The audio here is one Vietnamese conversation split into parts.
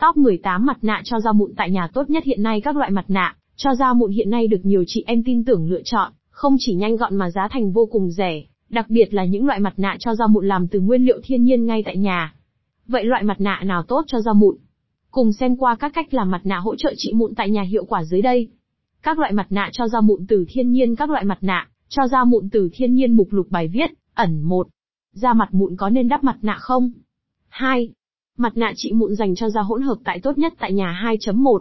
Top 18 mặt nạ cho da mụn tại nhà tốt nhất hiện nay các loại mặt nạ cho da mụn hiện nay được nhiều chị em tin tưởng lựa chọn, không chỉ nhanh gọn mà giá thành vô cùng rẻ, đặc biệt là những loại mặt nạ cho da mụn làm từ nguyên liệu thiên nhiên ngay tại nhà. Vậy loại mặt nạ nào tốt cho da mụn? Cùng xem qua các cách làm mặt nạ hỗ trợ trị mụn tại nhà hiệu quả dưới đây. Các loại mặt nạ cho da mụn từ thiên nhiên Các loại mặt nạ cho da mụn từ thiên nhiên mục lục bài viết, ẩn 1. Da mặt mụn có nên đắp mặt nạ không? 2. Mặt nạ trị mụn dành cho da hỗn hợp tại tốt nhất tại nhà 2.1.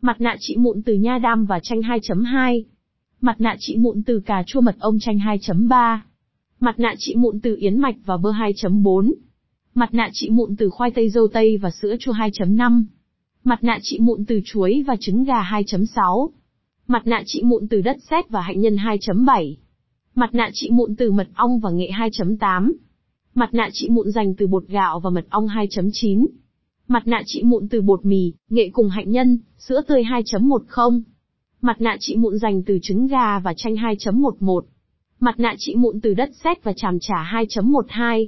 Mặt nạ trị mụn từ nha đam và chanh 2.2. Mặt nạ trị mụn từ cà chua mật ong chanh 2.3. Mặt nạ trị mụn từ yến mạch và bơ 2.4. Mặt nạ trị mụn từ khoai tây dâu tây và sữa chua 2.5. Mặt nạ trị mụn từ chuối và trứng gà 2.6. Mặt nạ trị mụn từ đất sét và hạnh nhân 2.7. Mặt nạ trị mụn từ mật ong và nghệ 2.8. Mặt nạ trị mụn dành từ bột gạo và mật ong 2.9. Mặt nạ trị mụn từ bột mì, nghệ cùng hạnh nhân, sữa tươi 2.10. Mặt nạ trị mụn dành từ trứng gà và chanh 2.11. Mặt nạ trị mụn từ đất sét và tràm trà 2.12.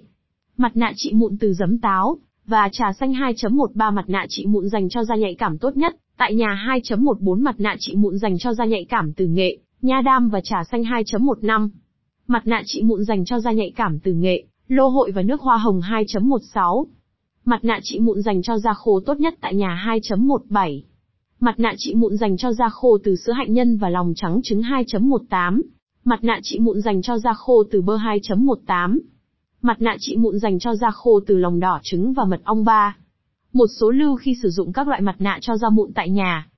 Mặt nạ trị mụn từ giấm táo và trà xanh 2.13 mặt nạ trị mụn dành cho da nhạy cảm tốt nhất. Tại nhà 2.14 mặt nạ trị mụn dành cho da nhạy cảm từ nghệ, nha đam và trà xanh 2.15. Mặt nạ trị mụn dành cho da nhạy cảm từ nghệ, lô hội và nước hoa hồng 2.16. Mặt nạ trị mụn dành cho da khô tốt nhất tại nhà 2.17. Mặt nạ trị mụn dành cho da khô từ sữa hạnh nhân và lòng trắng trứng 2.18. Mặt nạ trị mụn dành cho da khô từ bơ 2.18. Mặt nạ trị mụn dành cho da khô từ lòng đỏ trứng và mật ong 3. Một số lưu khi sử dụng các loại mặt nạ cho da mụn tại nhà,